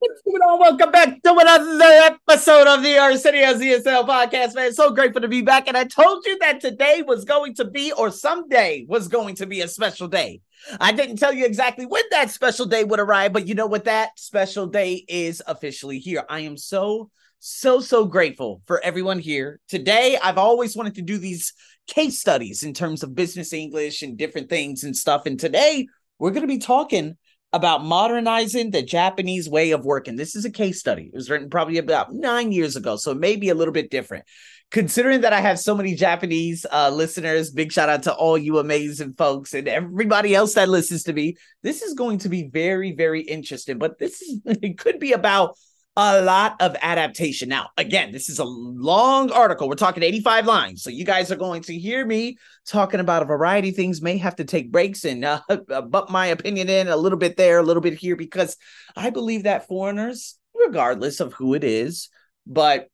Welcome back to another episode of the Arsenio's ESL podcast, man. So grateful to be back. And I told you that today was going to be, or someday was going to be a special day. I didn't tell you exactly when that special day would arrive, but you know what? That special day is officially here. I am so, so, so grateful for everyone here. Today, I've always wanted to do these case studies in terms of business English and different things and stuff. And today, we're going to be talking about modernizing the Japanese way of working. This is a case study. It was written probably about nine years ago, so maybe a little bit different. Considering that I have so many Japanese uh, listeners, big shout out to all you amazing folks and everybody else that listens to me. This is going to be very, very interesting. But this is it could be about a lot of adaptation. Now, again, this is a long article. We're talking 85 lines. So you guys are going to hear me talking about a variety of things, may have to take breaks and uh, but my opinion in a little bit there, a little bit here, because I believe that foreigners, regardless of who it is, but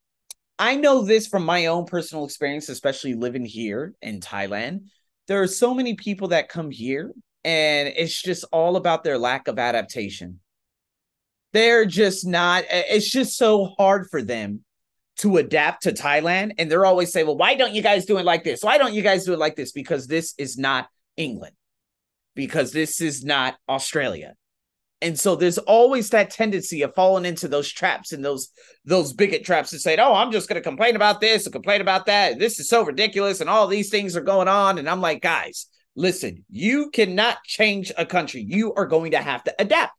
I know this from my own personal experience, especially living here in Thailand. There are so many people that come here and it's just all about their lack of adaptation they're just not it's just so hard for them to adapt to Thailand and they're always saying well why don't you guys do it like this why don't you guys do it like this because this is not England because this is not Australia and so there's always that tendency of falling into those traps and those those bigot traps and saying, "Oh, I'm just going to complain about this and complain about that. This is so ridiculous, and all these things are going on." And I'm like, guys, listen, you cannot change a country. You are going to have to adapt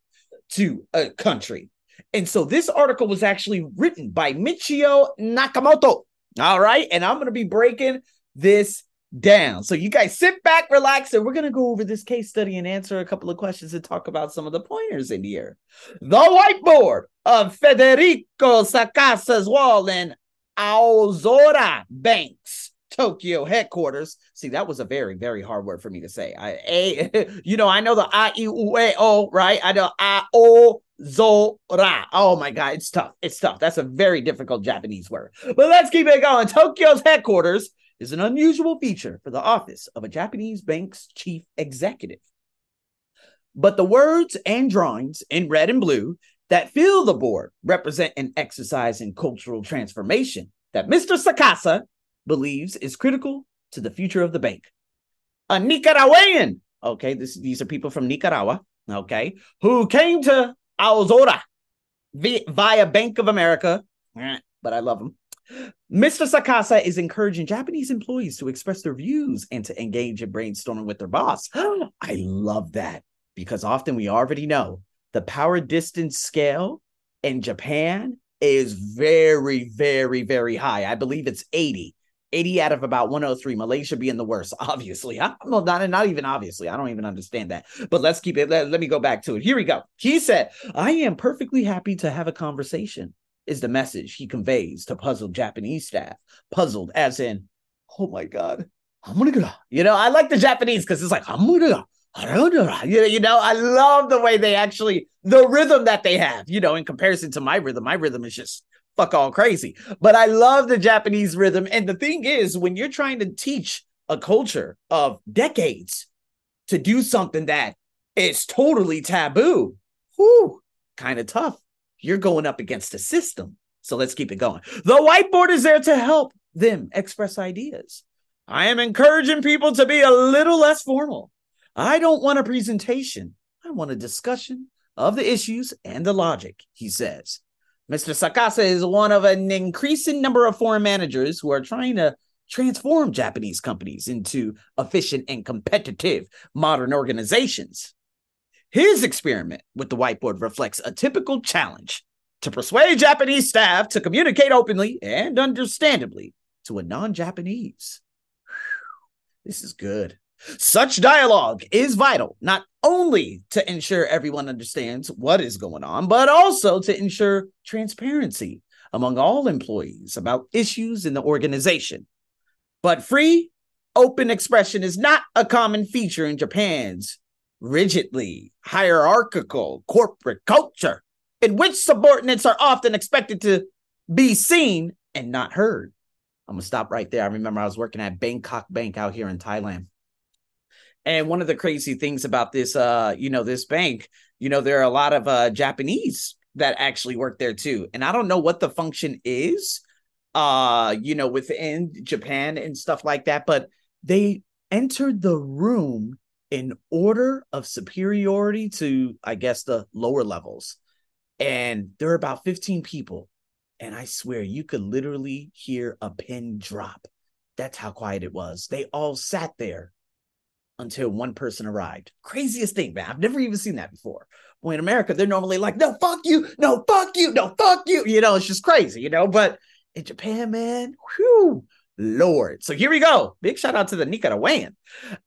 to a country. And so this article was actually written by Michio Nakamoto. All right. And I'm going to be breaking this down. So you guys sit back, relax, and we're going to go over this case study and answer a couple of questions and talk about some of the pointers in here. The whiteboard of Federico Sacasa's wall in Aozora Banks Tokyo headquarters. See, that was a very, very hard word for me to say. I a you know, I know the I E U A O, right? I know I O Zora. Oh my god, it's tough. It's tough. That's a very difficult Japanese word. But let's keep it going. Tokyo's headquarters is an unusual feature for the office of a Japanese bank's chief executive. But the words and drawings in red and blue that fill the board represent an exercise in cultural transformation that Mr. Sacasa believes is critical to the future of the bank. A Nicaraguan, okay, this, these are people from Nicaragua, okay, who came to Aozora via Bank of America, eh, but I love them. Mr. Sacasa is encouraging Japanese employees to express their views and to engage in brainstorming with their boss. I love that because often we already know the power distance scale in Japan is very, very, very high. I believe it's 80. 80 out of about 103. Malaysia being the worst, obviously. I don't not, not even obviously. I don't even understand that. But let's keep it. Let, let me go back to it. Here we go. He said, I am perfectly happy to have a conversation, is the message he conveys to puzzled Japanese staff. Puzzled, as in, oh my God, I'm gonna go. You know, I like the Japanese because it's like, I'm gonna go. You know, I love the way they actually the rhythm that they have, you know, in comparison to my rhythm. My rhythm is just fuck all crazy. But I love the Japanese rhythm. And the thing is, when you're trying to teach a culture of decades to do something that is totally taboo, whoo, kind of tough. You're going up against a system. So let's keep it going. The whiteboard is there to help them express ideas. I am encouraging people to be a little less formal. I don't want a presentation. I want a discussion of the issues and the logic, he says. Mr. Sacasa is one of an increasing number of foreign managers who are trying to transform Japanese companies into efficient and competitive modern organizations. His experiment with the whiteboard reflects a typical challenge to persuade Japanese staff to communicate openly and understandably to a non Japanese. This is good. Such dialogue is vital, not only to ensure everyone understands what is going on, but also to ensure transparency among all employees about issues in the organization. But free, open expression is not a common feature in Japan's rigidly hierarchical corporate culture, in which subordinates are often expected to be seen and not heard. I'm gonna stop right there. I remember I was working at Bangkok Bank out here in Thailand and one of the crazy things about this, uh, you know, this bank, you know, there are a lot of uh, Japanese that actually work there too. And I don't know what the function is, uh, you know, within Japan and stuff like that, but they entered the room in order of superiority to, I guess, the lower levels. And there are about 15 people. And I swear you could literally hear a pin drop. That's how quiet it was. They all sat there until one person arrived. Craziest thing, man. I've never even seen that before. Well, in America, they're normally like, no, fuck you, no, fuck you, no, fuck you. You know, it's just crazy, you know. But in Japan, man, whew, Lord. So here we go. Big shout out to the Nicaraguan.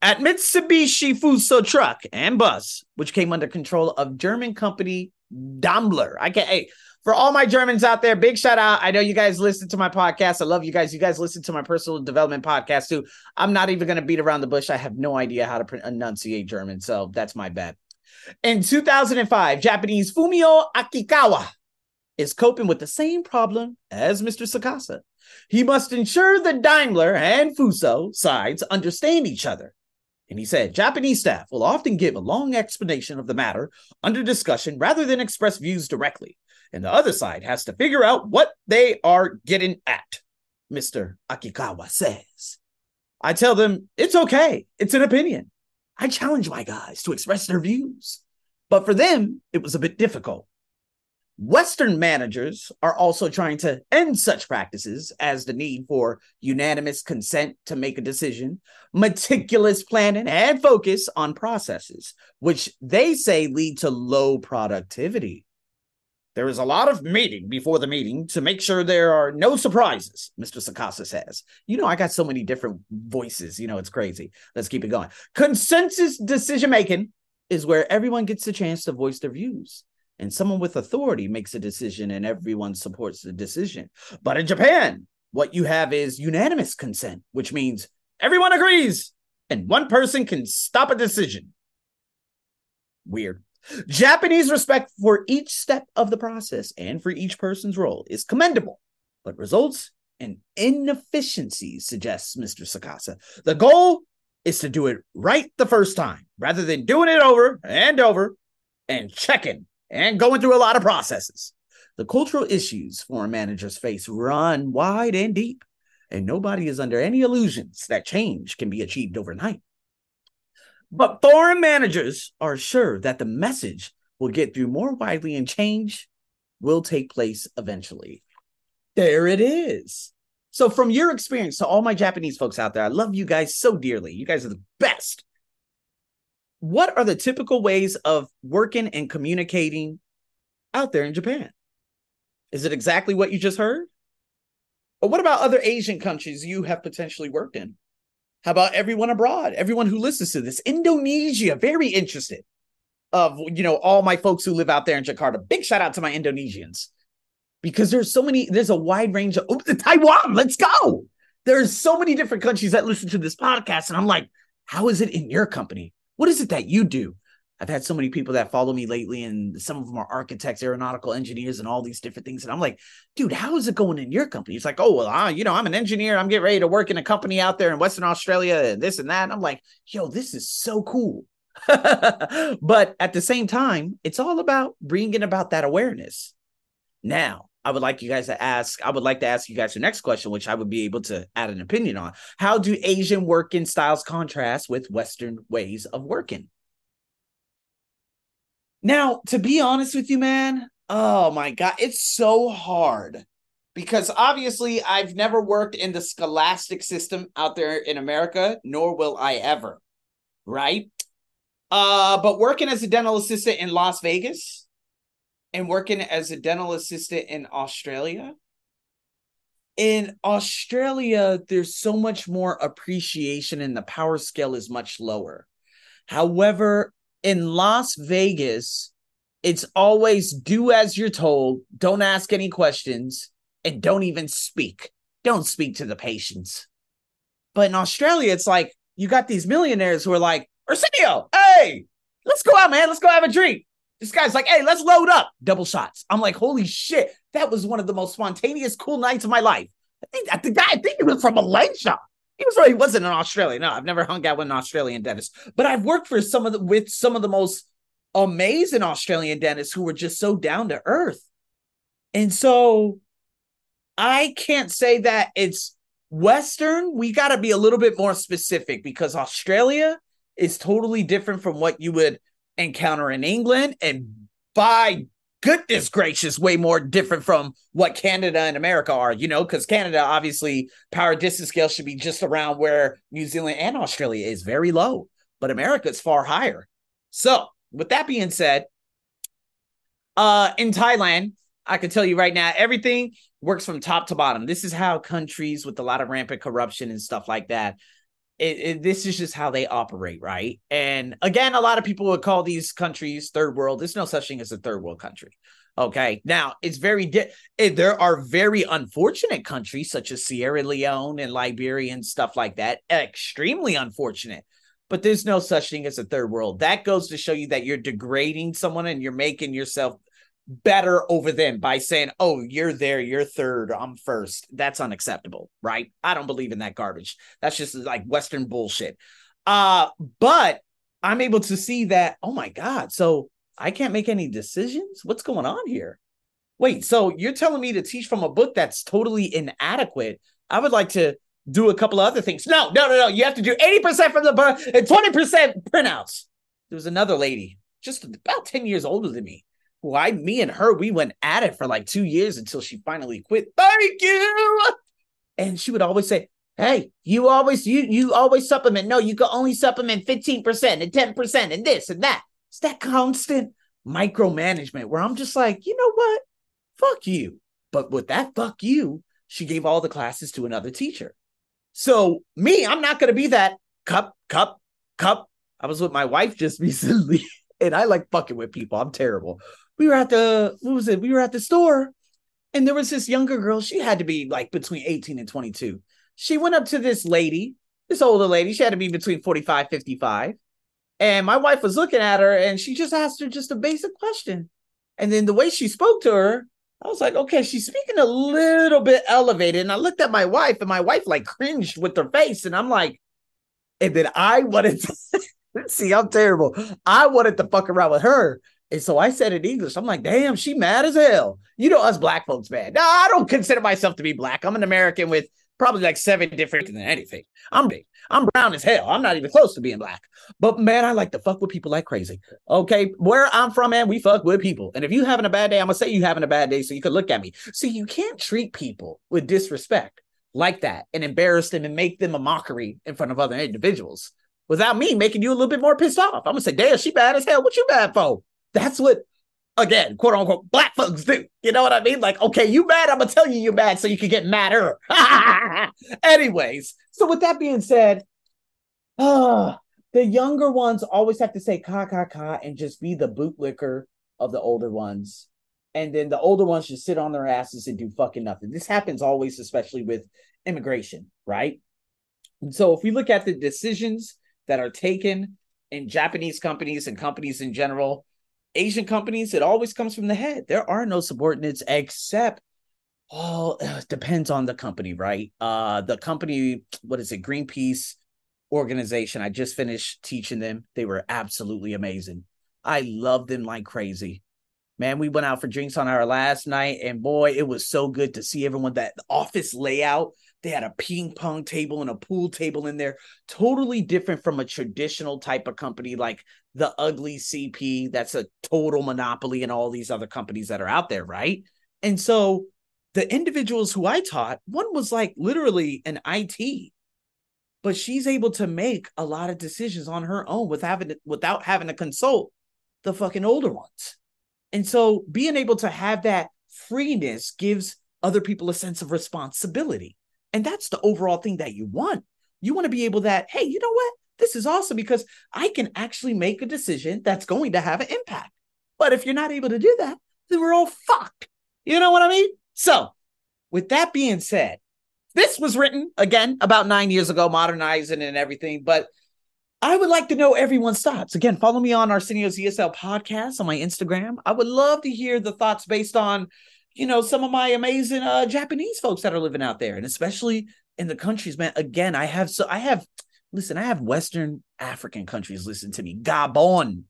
At Mitsubishi Fuso Truck and Bus, which came under control of German company Daimler. I can hey, for all my Germans out there, big shout out. I know you guys listen to my podcast. I love you guys. You guys listen to my personal development podcast too. I'm not even going to beat around the bush. I have no idea how to enunciate German, so that's my bad. In 2005, Japanese Fumio Akikawa is coping with the same problem as Mr. Sacasa. He must ensure the Daimler and Fuso sides understand each other. And he said Japanese staff will often give a long explanation of the matter under discussion rather than express views directly and the other side has to figure out what they are getting at, Mr. Akikawa says. I tell them it's okay, it's an opinion. I challenge my guys to express their views. But for them, it was a bit difficult. Western managers are also trying to end such practices as the need for unanimous consent to make a decision, meticulous planning, and focus on processes, which they say lead to low productivity. There is a lot of meeting before the meeting to make sure there are no surprises, Mr. Sacasa says. You know, I got so many different voices. You know, it's crazy. Let's keep it going. Consensus decision making is where everyone gets a chance to voice their views. And someone with authority makes a decision and everyone supports the decision. But in Japan, what you have is unanimous consent, which means everyone agrees and one person can stop a decision. Weird. Japanese respect for each step of the process and for each person's role is commendable, but results in inefficiencies, suggests Mr. Sacasa. The goal is to do it right the first time rather than doing it over and over and checking and going through a lot of processes. The cultural issues foreign managers face run wide and deep, and nobody is under any illusions that change can be achieved overnight. But foreign managers are sure that the message will get through more widely and change will take place eventually. There it is. So, from your experience to all my Japanese folks out there, I love you guys so dearly. You guys are the best. What are the typical ways of working and communicating out there in Japan? Is it exactly what you just heard? Or what about other Asian countries you have potentially worked in? How about everyone abroad? Everyone who listens to this, Indonesia, very interested of you know all my folks who live out there in Jakarta. Big shout out to my Indonesians because there's so many. There's a wide range of oh, Taiwan. Let's go. There's so many different countries that listen to this podcast, and I'm like, how is it in your company? What is it that you do? I've had so many people that follow me lately, and some of them are architects, aeronautical engineers, and all these different things. And I'm like, dude, how is it going in your company? It's like, oh, well, I, you know, I'm an engineer. I'm getting ready to work in a company out there in Western Australia and this and that. And I'm like, yo, this is so cool. but at the same time, it's all about bringing about that awareness. Now, I would like you guys to ask, I would like to ask you guys your next question, which I would be able to add an opinion on. How do Asian working styles contrast with Western ways of working? Now, to be honest with you, man, oh my God, it's so hard because obviously I've never worked in the scholastic system out there in America, nor will I ever. Right. Uh, but working as a dental assistant in Las Vegas and working as a dental assistant in Australia. In Australia, there's so much more appreciation and the power scale is much lower. However, in Las Vegas, it's always do as you're told, don't ask any questions, and don't even speak. Don't speak to the patients. But in Australia, it's like you got these millionaires who are like, Arsenio, hey, let's go out, man. Let's go have a drink. This guy's like, hey, let's load up. Double shots. I'm like, holy shit. That was one of the most spontaneous, cool nights of my life. I think I think, I think he was from Malaysia. He was he wasn't an Australian, No, I've never hung out with an Australian dentist, but I've worked for some of the with some of the most amazing Australian dentists who were just so down to earth. And so I can't say that it's Western. We got to be a little bit more specific because Australia is totally different from what you would encounter in England. And by goodness gracious, way more different from what Canada and America are, you know, because Canada, obviously, power distance scale should be just around where New Zealand and Australia is very low, but America is far higher. So, with that being said, uh, in Thailand, I can tell you right now, everything works from top to bottom. This is how countries with a lot of rampant corruption and stuff like that it, it, this is just how they operate, right? And again, a lot of people would call these countries third world. There's no such thing as a third world country. Okay. Now, it's very, di- it, there are very unfortunate countries such as Sierra Leone and Liberia and stuff like that. Extremely unfortunate. But there's no such thing as a third world. That goes to show you that you're degrading someone and you're making yourself better over them by saying, oh, you're there, you're third, I'm first. That's unacceptable, right? I don't believe in that garbage. That's just like Western bullshit. Uh, but I'm able to see that, oh my God, so I can't make any decisions? What's going on here? Wait, so you're telling me to teach from a book that's totally inadequate? I would like to do a couple of other things. No, no, no, no. You have to do 80% from the book and 20% printouts. There was another lady, just about 10 years older than me who I, me and her, we went at it for like two years until she finally quit. Thank you. And she would always say, Hey, you always you you always supplement. No, you can only supplement 15% and 10% and this and that. It's that constant micromanagement where I'm just like, you know what? Fuck you. But with that fuck you, she gave all the classes to another teacher. So me, I'm not gonna be that cup, cup, cup. I was with my wife just recently, and I like fucking with people. I'm terrible we were at the what was it? We were at the store, and there was this younger girl. She had to be like between 18 and 22. She went up to this lady, this older lady. She had to be between 45, 55. And my wife was looking at her and she just asked her just a basic question. And then the way she spoke to her, I was like, okay, she's speaking a little bit elevated. And I looked at my wife, and my wife like cringed with her face. And I'm like, and then I wanted to see, I'm terrible. I wanted to fuck around with her. And so I said in English, I'm like, damn, she mad as hell. You know, us black folks, man. No, I don't consider myself to be black. I'm an American with probably like seven different than anything. I'm big. I'm brown as hell. I'm not even close to being black. But man, I like to fuck with people like crazy. Okay. Where I'm from, man, we fuck with people. And if you having a bad day, I'm gonna say you having a bad day so you can look at me. See, you can't treat people with disrespect like that and embarrass them and make them a mockery in front of other individuals without me making you a little bit more pissed off. I'm gonna say, damn, she bad as hell. What you bad for? That's what, again, quote unquote, black folks do. You know what I mean? Like, okay, you mad? I'm gonna tell you you're mad so you can get madder. Anyways, so with that being said, uh, the younger ones always have to say ka ka ka and just be the bootlicker of the older ones. And then the older ones just sit on their asses and do fucking nothing. This happens always, especially with immigration, right? And so if we look at the decisions that are taken in Japanese companies and companies in general, Asian companies, it always comes from the head. There are no subordinates except oh, it depends on the company, right? Uh the company, what is it, Greenpeace organization. I just finished teaching them. They were absolutely amazing. I love them like crazy. Man, we went out for drinks on our last night, and boy, it was so good to see everyone. That office layout, they had a ping pong table and a pool table in there, totally different from a traditional type of company like the ugly CP. That's a total monopoly, and all these other companies that are out there, right? And so the individuals who I taught, one was like literally an IT, but she's able to make a lot of decisions on her own with having without having to consult the fucking older ones. And so being able to have that freeness gives other people a sense of responsibility. And that's the overall thing that you want. You want to be able that, hey, you know what? This is awesome because I can actually make a decision that's going to have an impact. But if you're not able to do that, then we're all fucked. You know what I mean? So, with that being said, this was written again about nine years ago, modernizing and everything. But I would like to know everyone's thoughts. Again, follow me on Arsenio's ESL podcast on my Instagram. I would love to hear the thoughts based on, you know, some of my amazing uh, Japanese folks that are living out there, and especially in the countries, man. Again, I have so I have listen, I have Western African countries listen to me. Gabon.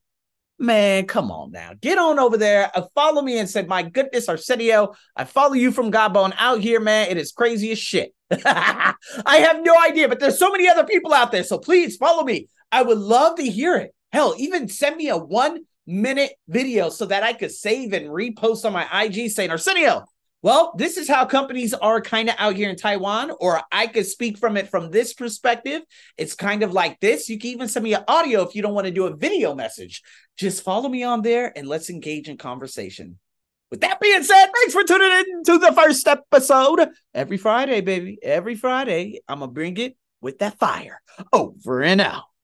Man, come on now. Get on over there. Uh, follow me and said, My goodness, Arsenio, I follow you from Gabon out here, man. It is crazy as shit. I have no idea, but there's so many other people out there. So please follow me. I would love to hear it. Hell, even send me a one minute video so that I could save and repost on my IG saying, Arsenio, well, this is how companies are kind of out here in Taiwan, or I could speak from it from this perspective. It's kind of like this. You can even send me an audio if you don't want to do a video message. Just follow me on there and let's engage in conversation. With that being said, thanks for tuning in to the first episode. Every Friday, baby. Every Friday, I'm going to bring it with that fire over and out.